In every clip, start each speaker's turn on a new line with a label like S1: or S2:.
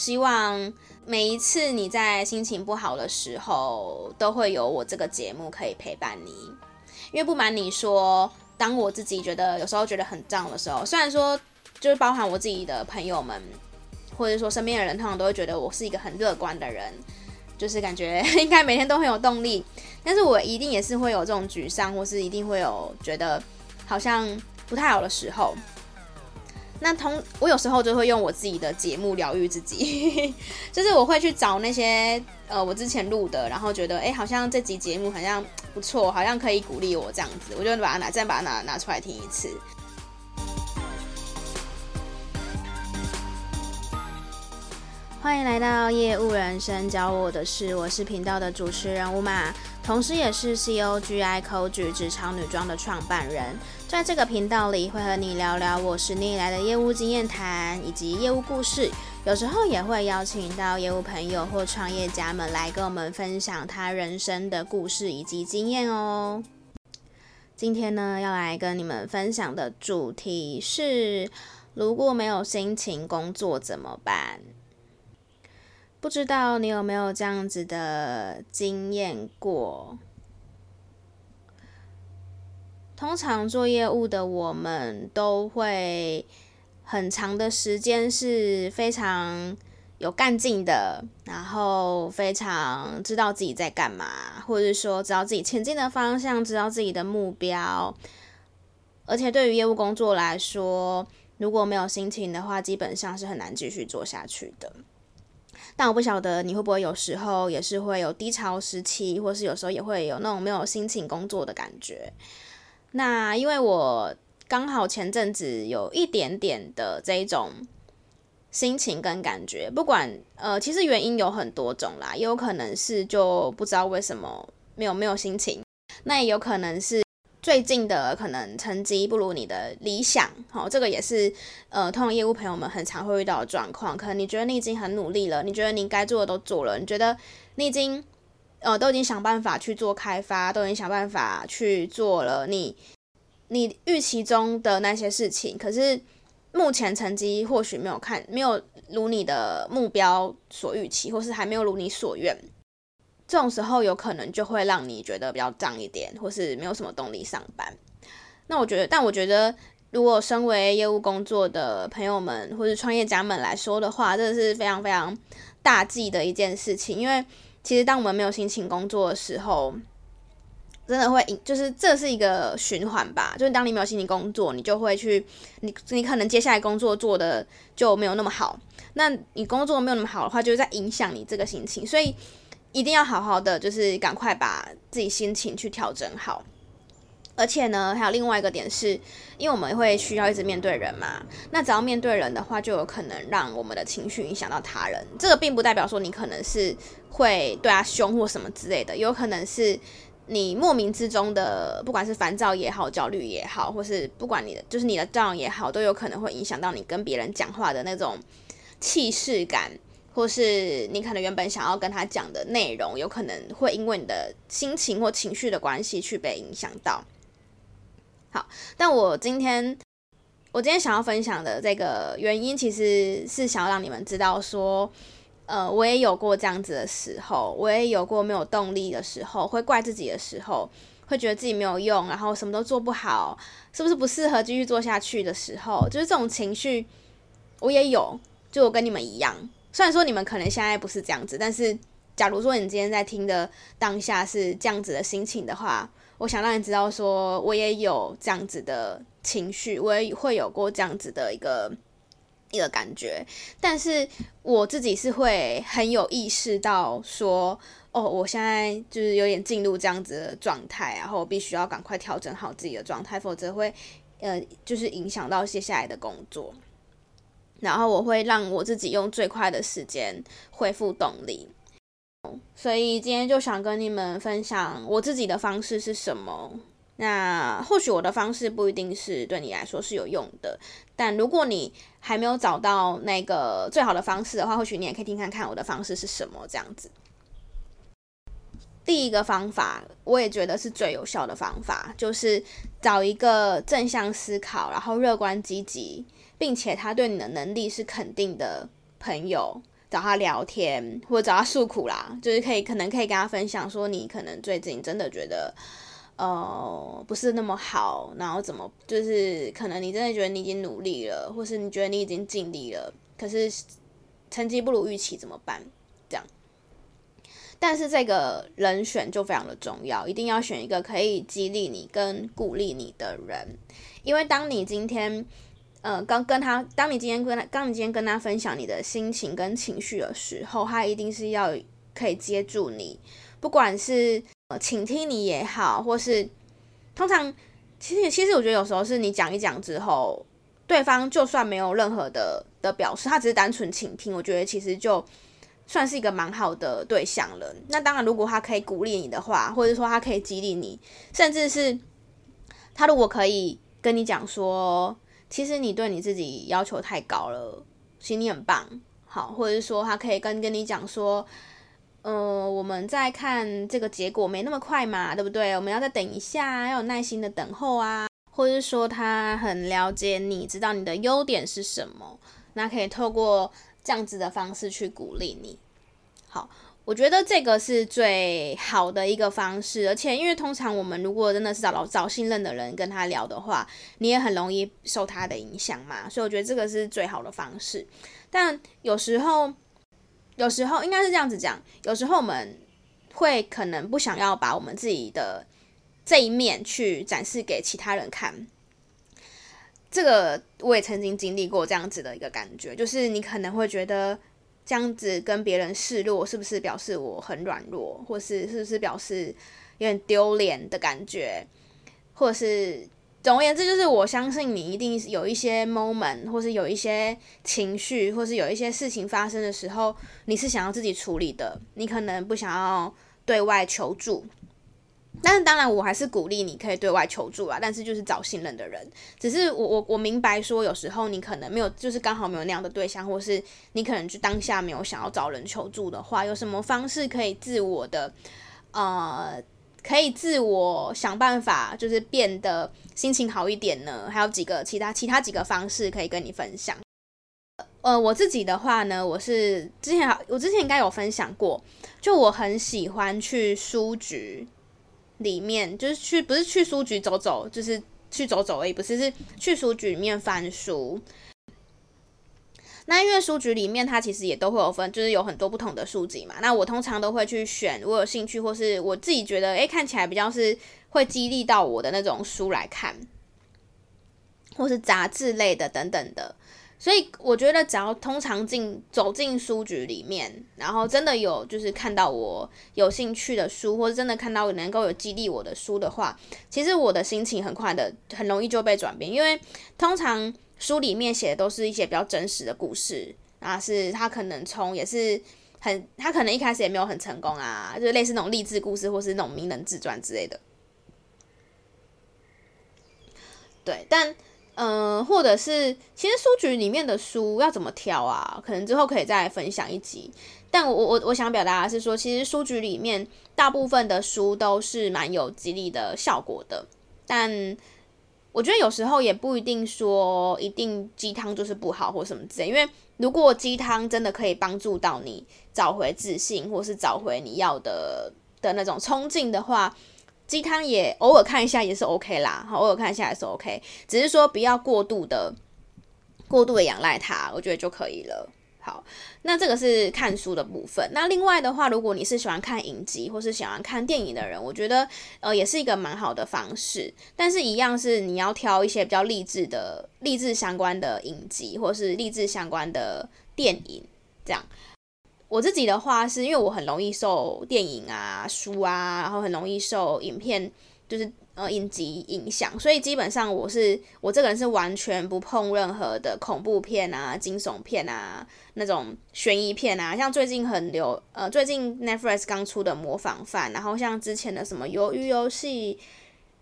S1: 希望每一次你在心情不好的时候，都会有我这个节目可以陪伴你。因为不瞒你说，当我自己觉得有时候觉得很 down 的时候，虽然说就是包含我自己的朋友们，或者说身边的人，通常都会觉得我是一个很乐观的人，就是感觉应该每天都很有动力。但是我一定也是会有这种沮丧，或是一定会有觉得好像不太好的时候。那同我有时候就会用我自己的节目疗愈自己，就是我会去找那些呃我之前录的，然后觉得哎、好像这集节目好像不错，好像可以鼓励我这样子，我就把它拿再把它拿拿出来听一次。欢迎来到业务人生教我的事，我是频道的主持人乌玛。同时，也是 COGI Coach 职场女装的创办人，在这个频道里会和你聊聊我十年以来的业务经验谈以及业务故事，有时候也会邀请到业务朋友或创业家们来跟我们分享他人生的故事以及经验哦。今天呢，要来跟你们分享的主题是：如果没有心情工作怎么办？不知道你有没有这样子的经验过？通常做业务的我们都会很长的时间是非常有干劲的，然后非常知道自己在干嘛，或者说知道自己前进的方向，知道自己的目标。而且对于业务工作来说，如果没有心情的话，基本上是很难继续做下去的。但我不晓得你会不会有时候也是会有低潮时期，或是有时候也会有那种没有心情工作的感觉。那因为我刚好前阵子有一点点的这一种心情跟感觉，不管呃，其实原因有很多种啦，也有可能是就不知道为什么没有没有心情，那也有可能是。最近的可能成绩不如你的理想，好，这个也是呃，通常业务朋友们很常会遇到的状况。可能你觉得你已经很努力了，你觉得你该做的都做了，你觉得你已经呃都已经想办法去做开发，都已经想办法去做了你你预期中的那些事情，可是目前成绩或许没有看没有如你的目标所预期，或是还没有如你所愿。这种时候有可能就会让你觉得比较脏一点，或是没有什么动力上班。那我觉得，但我觉得，如果身为业务工作的朋友们或是创业家们来说的话，这是非常非常大忌的一件事情。因为其实当我们没有心情工作的时候，真的会，就是这是一个循环吧。就是当你没有心情工作，你就会去，你你可能接下来工作做的就没有那么好。那你工作没有那么好的话，就会在影响你这个心情。所以。一定要好好的，就是赶快把自己心情去调整好。而且呢，还有另外一个点是，因为我们会需要一直面对人嘛，那只要面对人的话，就有可能让我们的情绪影响到他人。这个并不代表说你可能是会对他凶或什么之类的，有可能是你莫名之中的，不管是烦躁也好、焦虑也好，或是不管你的就是你的状也好，都有可能会影响到你跟别人讲话的那种气势感。或是你可能原本想要跟他讲的内容，有可能会因为你的心情或情绪的关系去被影响到。好，但我今天我今天想要分享的这个原因，其实是想要让你们知道说，呃，我也有过这样子的时候，我也有过没有动力的时候，会怪自己的时候，会觉得自己没有用，然后什么都做不好，是不是不适合继续做下去的时候，就是这种情绪，我也有，就我跟你们一样。虽然说你们可能现在不是这样子，但是假如说你今天在听的当下是这样子的心情的话，我想让你知道，说我也有这样子的情绪，我也会有过这样子的一个一个感觉，但是我自己是会很有意识到说，哦，我现在就是有点进入这样子的状态，然后我必须要赶快调整好自己的状态，否则会呃，就是影响到接下来的工作。然后我会让我自己用最快的时间恢复动力，所以今天就想跟你们分享我自己的方式是什么。那或许我的方式不一定是对你来说是有用的，但如果你还没有找到那个最好的方式的话，或许你也可以听看看我的方式是什么这样子。第一个方法，我也觉得是最有效的方法，就是找一个正向思考，然后乐观积极，并且他对你的能力是肯定的朋友，找他聊天，或者找他诉苦啦，就是可以可能可以跟他分享说，你可能最近真的觉得，呃，不是那么好，然后怎么就是可能你真的觉得你已经努力了，或是你觉得你已经尽力了，可是成绩不如预期怎么办？这样。但是这个人选就非常的重要，一定要选一个可以激励你跟鼓励你的人，因为当你今天。呃，刚跟他，当你今天跟他，当你今天跟他分享你的心情跟情绪的时候，他一定是要可以接住你，不管是呃倾听你也好，或是通常，其实其实我觉得有时候是你讲一讲之后，对方就算没有任何的的表示，他只是单纯倾听，我觉得其实就算是一个蛮好的对象了。那当然，如果他可以鼓励你的话，或者说他可以激励你，甚至是他如果可以跟你讲说。其实你对你自己要求太高了，其实你很棒，好，或者是说他可以跟跟你讲说，呃，我们在看这个结果没那么快嘛，对不对？我们要再等一下，要有耐心的等候啊，或者是说他很了解你，知道你的优点是什么，那可以透过这样子的方式去鼓励你，好。我觉得这个是最好的一个方式，而且因为通常我们如果真的是找找信任的人跟他聊的话，你也很容易受他的影响嘛，所以我觉得这个是最好的方式。但有时候，有时候应该是这样子讲，有时候我们会可能不想要把我们自己的这一面去展示给其他人看。这个我也曾经经历过这样子的一个感觉，就是你可能会觉得。这样子跟别人示弱，是不是表示我很软弱，或是是不是表示有点丢脸的感觉，或者是总而言之，就是我相信你一定有一些 moment，或是有一些情绪，或是有一些事情发生的时候，你是想要自己处理的，你可能不想要对外求助。但是当然，我还是鼓励你可以对外求助啊，但是就是找信任的人。只是我我我明白说，有时候你可能没有，就是刚好没有那样的对象，或是你可能就当下没有想要找人求助的话，有什么方式可以自我的，呃，可以自我想办法，就是变得心情好一点呢？还有几个其他其他几个方式可以跟你分享。呃，我自己的话呢，我是之前我之前应该有分享过，就我很喜欢去书局。里面就是去，不是去书局走走，就是去走走而已，不是，是去书局里面翻书。那因为书局里面它其实也都会有分，就是有很多不同的书籍嘛。那我通常都会去选我有兴趣或是我自己觉得诶、看起来比较是会激励到我的那种书来看，或是杂志类的等等的。所以我觉得，只要通常进走进书局里面，然后真的有就是看到我有兴趣的书，或者真的看到能够有激励我的书的话，其实我的心情很快的，很容易就被转变。因为通常书里面写的都是一些比较真实的故事，啊，是他可能从也是很，他可能一开始也没有很成功啊，就是类似那种励志故事，或是那种名人自传之类的。对，但。嗯、或者是其实书局里面的书要怎么挑啊？可能之后可以再分享一集。但我我我想表达的是说，其实书局里面大部分的书都是蛮有激励的效果的。但我觉得有时候也不一定说一定鸡汤就是不好或什么之类。因为如果鸡汤真的可以帮助到你找回自信，或是找回你要的的那种冲劲的话。鸡汤也偶尔看一下也是 OK 啦，好，偶尔看一下也是 OK，只是说不要过度的、过度的仰赖它，我觉得就可以了。好，那这个是看书的部分。那另外的话，如果你是喜欢看影集或是喜欢看电影的人，我觉得呃也是一个蛮好的方式。但是，一样是你要挑一些比较励志的、励志相关的影集或是励志相关的电影，这样。我自己的话，是因为我很容易受电影啊、书啊，然后很容易受影片，就是呃影集影响，所以基本上我是我这个人是完全不碰任何的恐怖片啊、惊悚片啊、那种悬疑片啊，像最近很流呃最近 Netflix 刚出的《模仿犯》，然后像之前的什么《鱿鱼游戏》，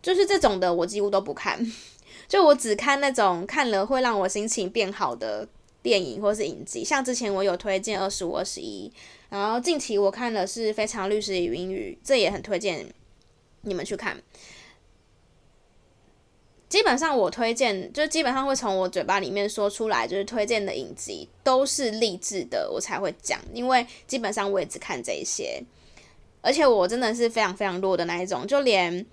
S1: 就是这种的我几乎都不看，就我只看那种看了会让我心情变好的。电影或是影集，像之前我有推荐《二十五二十一》，然后近期我看的是《非常律师禹英语》，这也很推荐你们去看。基本上我推荐，就基本上会从我嘴巴里面说出来，就是推荐的影集都是励志的，我才会讲，因为基本上我也只看这一些，而且我真的是非常非常弱的那一种，就连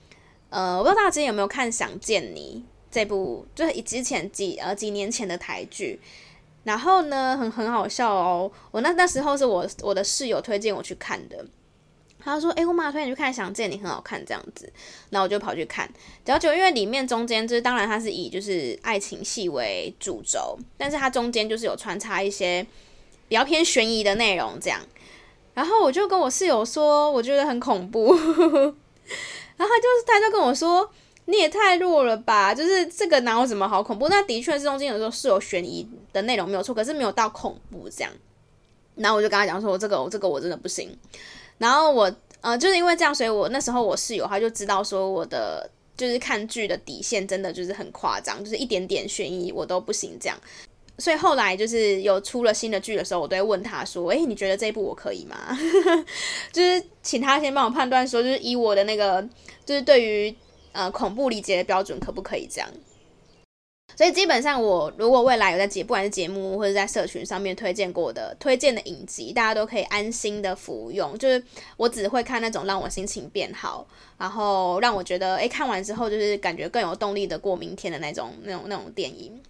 S1: 呃，我不知道大家之前有没有看《想见你》这部，就是之前几呃几年前的台剧，然后呢，很很好笑哦，我那那时候是我我的室友推荐我去看的。他说：“诶、我马上推荐你去看《想见你》，很好看，这样子。”然后我就跑去看。然后就因为里面中间就是，当然它是以就是爱情戏为主轴，但是它中间就是有穿插一些比较偏悬疑的内容，这样。然后我就跟我室友说，我觉得很恐怖。然后他就他就跟我说：“你也太弱了吧！就是这个哪有什么好恐怖？那的确是中间有时候是有悬疑的内容没有错，可是没有到恐怖这样。”然后我就跟他讲说：“我这个我这个我真的不行。”然后我，呃，就是因为这样，所以我那时候我室友他就知道说我的就是看剧的底线真的就是很夸张，就是一点点悬疑我都不行这样。所以后来就是有出了新的剧的时候，我都会问他说：“诶，你觉得这一部我可以吗？” 就是请他先帮我判断说，就是以我的那个就是对于呃恐怖理解的标准可不可以这样。所以基本上，我如果未来有在节，不管是节目或者在社群上面推荐过的推荐的影集，大家都可以安心的服用。就是我只会看那种让我心情变好，然后让我觉得，诶，看完之后就是感觉更有动力的过明天的那种、那种、那种电影。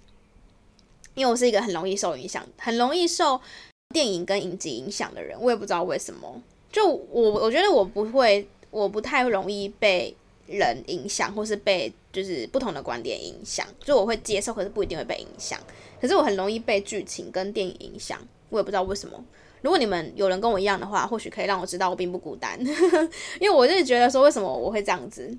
S1: 因为我是一个很容易受影响、很容易受电影跟影集影响的人，我也不知道为什么。就我，我觉得我不会，我不太容易被。人影响，或是被就是不同的观点影响，就我会接受，可是不一定会被影响。可是我很容易被剧情跟电影影响，我也不知道为什么。如果你们有人跟我一样的话，或许可以让我知道我并不孤单，因为我就是觉得说，为什么我会这样子。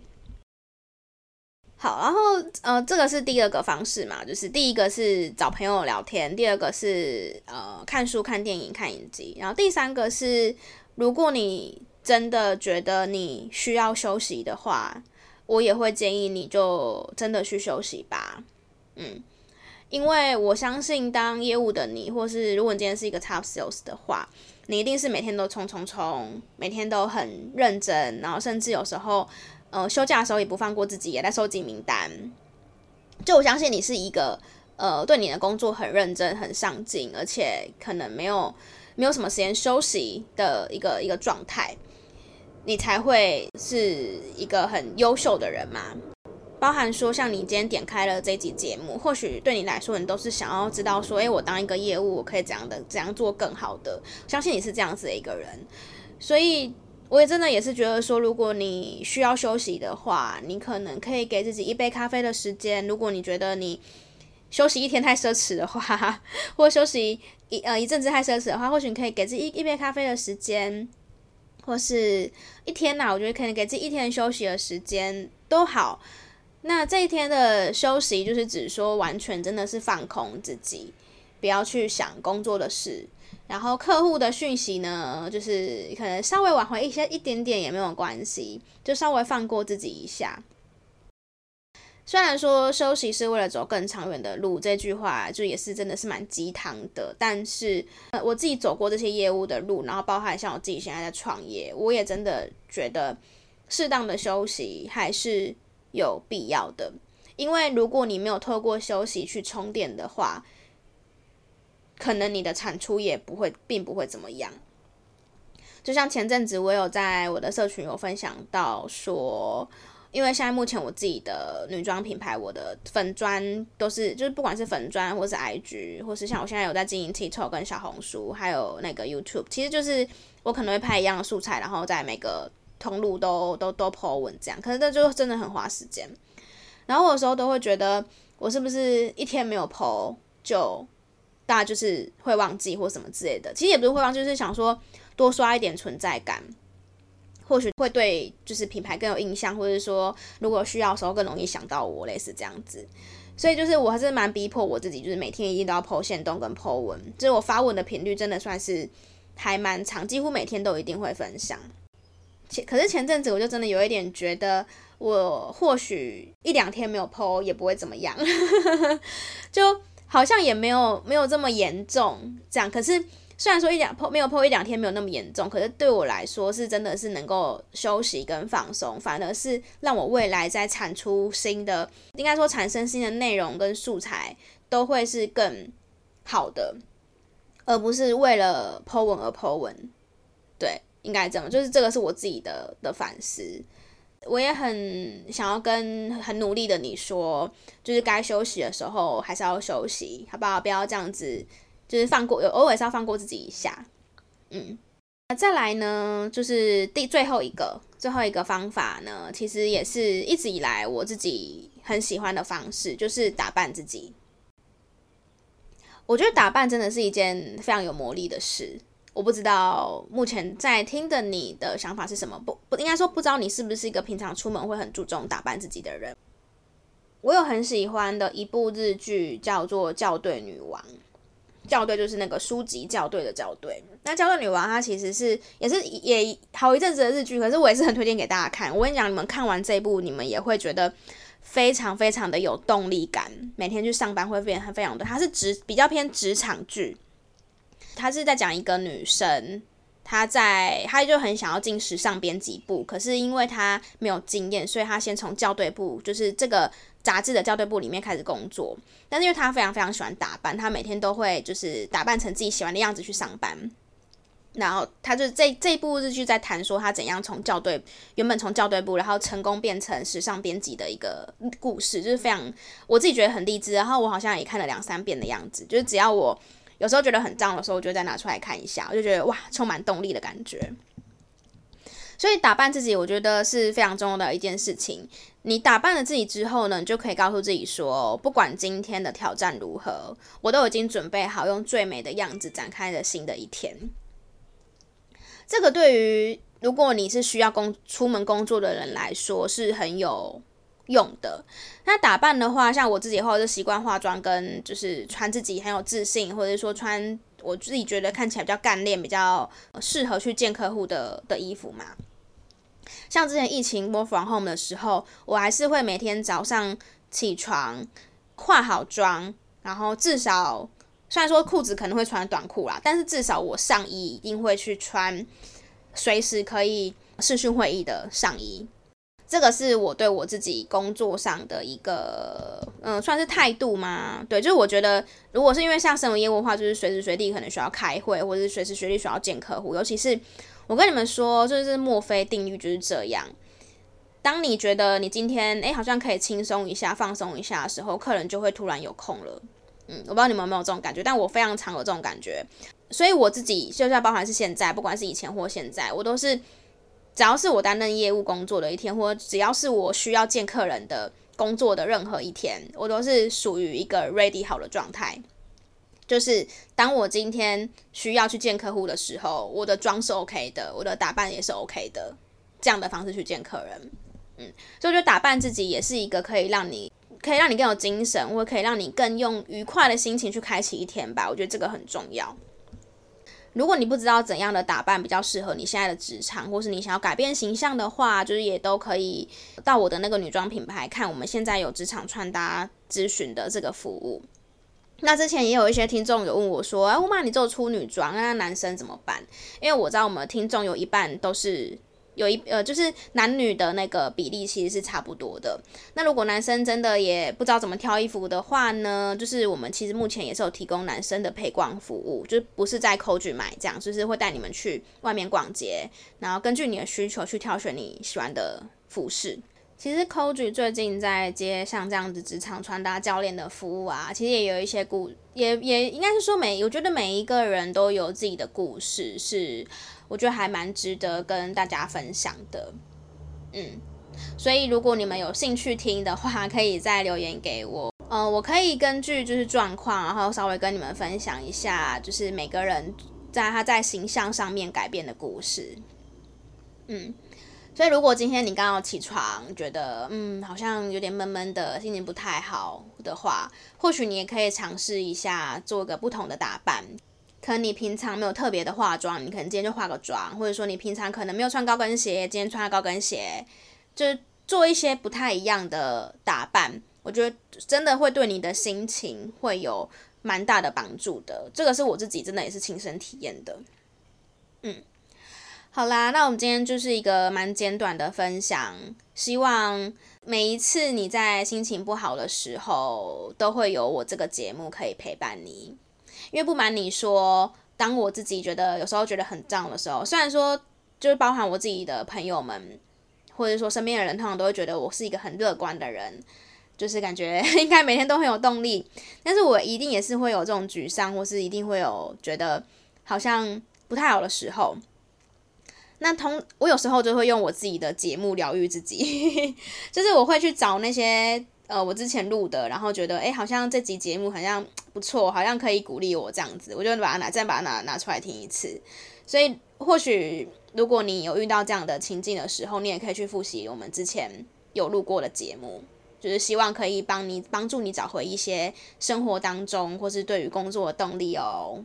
S1: 好，然后呃，这个是第二个方式嘛，就是第一个是找朋友聊天，第二个是呃看书、看电影、看影集，然后第三个是如果你。真的觉得你需要休息的话，我也会建议你就真的去休息吧。嗯，因为我相信当业务的你，或是如果你今天是一个 top sales 的话，你一定是每天都冲冲冲，每天都很认真，然后甚至有时候，呃，休假的时候也不放过自己，也在收集名单。就我相信你是一个，呃，对你的工作很认真、很上进，而且可能没有没有什么时间休息的一个一个状态。你才会是一个很优秀的人嘛？包含说，像你今天点开了这集节目，或许对你来说，你都是想要知道说，诶，我当一个业务，我可以怎样的怎样做更好的？相信你是这样子的一个人，所以我也真的也是觉得说，如果你需要休息的话，你可能可以给自己一杯咖啡的时间。如果你觉得你休息一天太奢侈的话，或休息一呃一阵子太奢侈的话，或许你可以给自己一一杯咖啡的时间。或是一天呐、我觉得可能给自己一天休息的时间都好。那这一天的休息，就是指说完全真的是放空自己，不要去想工作的事。然后客户的讯息呢，就是可能稍微挽回一些一点点也没有关系，就稍微放过自己一下。虽然说休息是为了走更长远的路，这句话就也是真的是蛮鸡汤的。但是，呃，我自己走过这些业务的路，然后包含像我自己现在在创业，我也真的觉得适当的休息还是有必要的。因为如果你没有透过休息去充电的话，可能你的产出也不会，并不会怎么样。就像前阵子我有在我的社群有分享到说。因为现在目前我自己的女装品牌，我的粉砖都是，就是不管是粉砖或是 IG，或是像我现在有在经营 TikTok 跟小红书，还有那个 YouTube，其实就是我可能会拍一样的素材，然后在每个通路都都都 po 文这样。可是这就真的很花时间。然后我有时候都会觉得，我是不是一天没有 po，就大家就是会忘记或什么之类的。其实也不是会忘，就是想说多刷一点存在感。或许会对就是品牌更有印象，或者说如果需要的时候更容易想到我，类似这样子。所以就是我还是蛮逼迫我自己，就是每天一定都要 po 限动跟 po 文，就是我发文的频率真的算是还蛮长，几乎每天都一定会分享。前可是前阵子我就真的有一点觉得，我或许一两天没有 po 也不会怎么样，就好像也没有没有这么严重这样。可是虽然说一两 po 没有 po 一两天没有那么严重，可是对我来说是真的是能够休息跟放松，反而是让我未来在产出新的，应该说产生新的内容跟素材都会是更好的，而不是为了 po 文而 po 文。对，应该这样，就是这个是我自己的的反思。我也很想要跟很努力的你说，就是该休息的时候还是要休息，好不好？不要这样子，就是放过，有偶尔是要放过自己一下。嗯，那再来呢，就是第最后一个最后一个方法呢，其实也是一直以来我自己很喜欢的方式，就是打扮自己。我觉得打扮真的是一件非常有魔力的事。我不知道目前在听的你的想法是什么？不不应该说不知道你是不是一个平常出门会很注重打扮自己的人。我有很喜欢的一部日剧叫做《校对女王》，校对就是那个书籍校对的校对。那《校对女王》它其实是也是也好一阵子的日剧，可是我也是很推荐给大家看。我跟你讲，你们看完这一部，你们也会觉得非常非常的有动力感，每天去上班会变得非常多。它是职比较偏职场剧。他是在讲一个女生，她在她就很想要进时尚编辑部，可是因为她没有经验，所以她先从校对部，就是这个杂志的校对部里面开始工作。但是因为她非常非常喜欢打扮，她每天都会就是打扮成自己喜欢的样子去上班。然后她就这这一部日剧在谈说她怎样从校对原本从校对部，然后成功变成时尚编辑的一个故事，就是非常我自己觉得很励志。然后我好像也看了两三遍的样子，就是只要我。有时候觉得很脏的时候，我就再拿出来看一下，我就觉得哇，充满动力的感觉。所以打扮自己，我觉得是非常重要的一件事情。你打扮了自己之后呢，你就可以告诉自己说，不管今天的挑战如何，我都已经准备好用最美的样子展开了新的一天。这个对于如果你是需要工出门工作的人来说，是很有。用的。那打扮的话，像我自己的话，就习惯化妆跟就是穿自己很有自信，或者说穿我自己觉得看起来比较干练、比较适合去见客户的的衣服嘛。像之前疫情播 from home 的时候，我还是会每天早上起床化好妆，然后至少虽然说裤子可能会穿短裤啦，但是至少我上衣一定会去穿随时可以视讯会议的上衣。这个是我对我自己工作上的一个，嗯，算是态度吗？对，就是我觉得，如果是因为像生活业务的话，就是随时随地可能需要开会，或者是随时随地需要见客户。尤其是我跟你们说，就是墨菲定律就是这样。当你觉得你今天诶好像可以轻松一下、放松一下的时候，客人就会突然有空了。嗯，我不知道你们有没有这种感觉，但我非常常有这种感觉。所以我自己就算包含是现在，不管是以前或现在，我都是。只要是我担任业务工作的一天，或只要是我需要见客人的工作的任何一天，我都是属于一个 ready 好的状态。就是当我今天需要去见客户的时候，我的妆是 OK 的，我的打扮也是 OK 的，这样的方式去见客人。嗯，所以我觉得打扮自己也是一个可以让你可以让你更有精神，或可以让你更用愉快的心情去开启一天吧。我觉得这个很重要。如果你不知道怎样的打扮比较适合你现在的职场，或是你想要改变形象的话，就是也都可以到我的那个女装品牌看，我们现在有职场穿搭咨询的这个服务。那之前也有一些听众有问我说：“哎，乌妈，你做出女装，那男生怎么办？”因为我知道我们听众有一半都是。有一呃，就是男女的那个比例其实是差不多的。那如果男生真的也不知道怎么挑衣服的话呢，就是我们其实目前也是有提供男生的陪逛服务，就不是在 Coach 买这样，就是会带你们去外面逛街，然后根据你的需求去挑选你喜欢的服饰。其实 Coach 最近在接像这样子职场穿搭教练的服务啊，其实也有一些故，也也应该是说每，我觉得每一个人都有自己的故事是。我觉得还蛮值得跟大家分享的，嗯，所以如果你们有兴趣听的话，可以再留言给我，嗯，我可以根据就是状况，然后稍微跟你们分享一下，就是每个人在他在形象上面改变的故事，嗯，所以如果今天你刚好起床，觉得嗯好像有点闷闷的，心情不太好的话，或许你也可以尝试一下做个不同的打扮。可能你平常没有特别的化妆，你可能今天就化个妆，或者说你平常可能没有穿高跟鞋，今天穿了高跟鞋，就是做一些不太一样的打扮，我觉得真的会对你的心情会有蛮大的帮助的。这个是我自己真的也是亲身体验的。嗯，好啦，那我们今天就是一个蛮简短的分享，希望每一次你在心情不好的时候，都会有我这个节目可以陪伴你。因为不瞒你说，当我自己觉得有时候觉得很胀的时候，虽然说就是包含我自己的朋友们，或者说身边的人，通常都会觉得我是一个很乐观的人，就是感觉应该每天都很有动力。但是我一定也是会有这种沮丧，或是一定会有觉得好像不太好的时候。那通我有时候就会用我自己的节目疗愈自己，就是我会去找那些。呃，我之前录的，然后觉得，诶，好像这集节目好像不错，好像可以鼓励我这样子，我就把它拿，再把它拿拿出来听一次。所以，或许如果你有遇到这样的情境的时候，你也可以去复习我们之前有录过的节目，就是希望可以帮你帮助你找回一些生活当中或是对于工作的动力哦。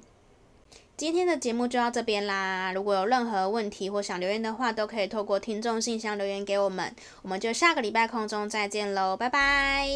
S1: 今天的节目就到这边啦！如果有任何问题或想留言的话，都可以透过听众信箱留言给我们。我们就下个礼拜空中再见喽，拜拜！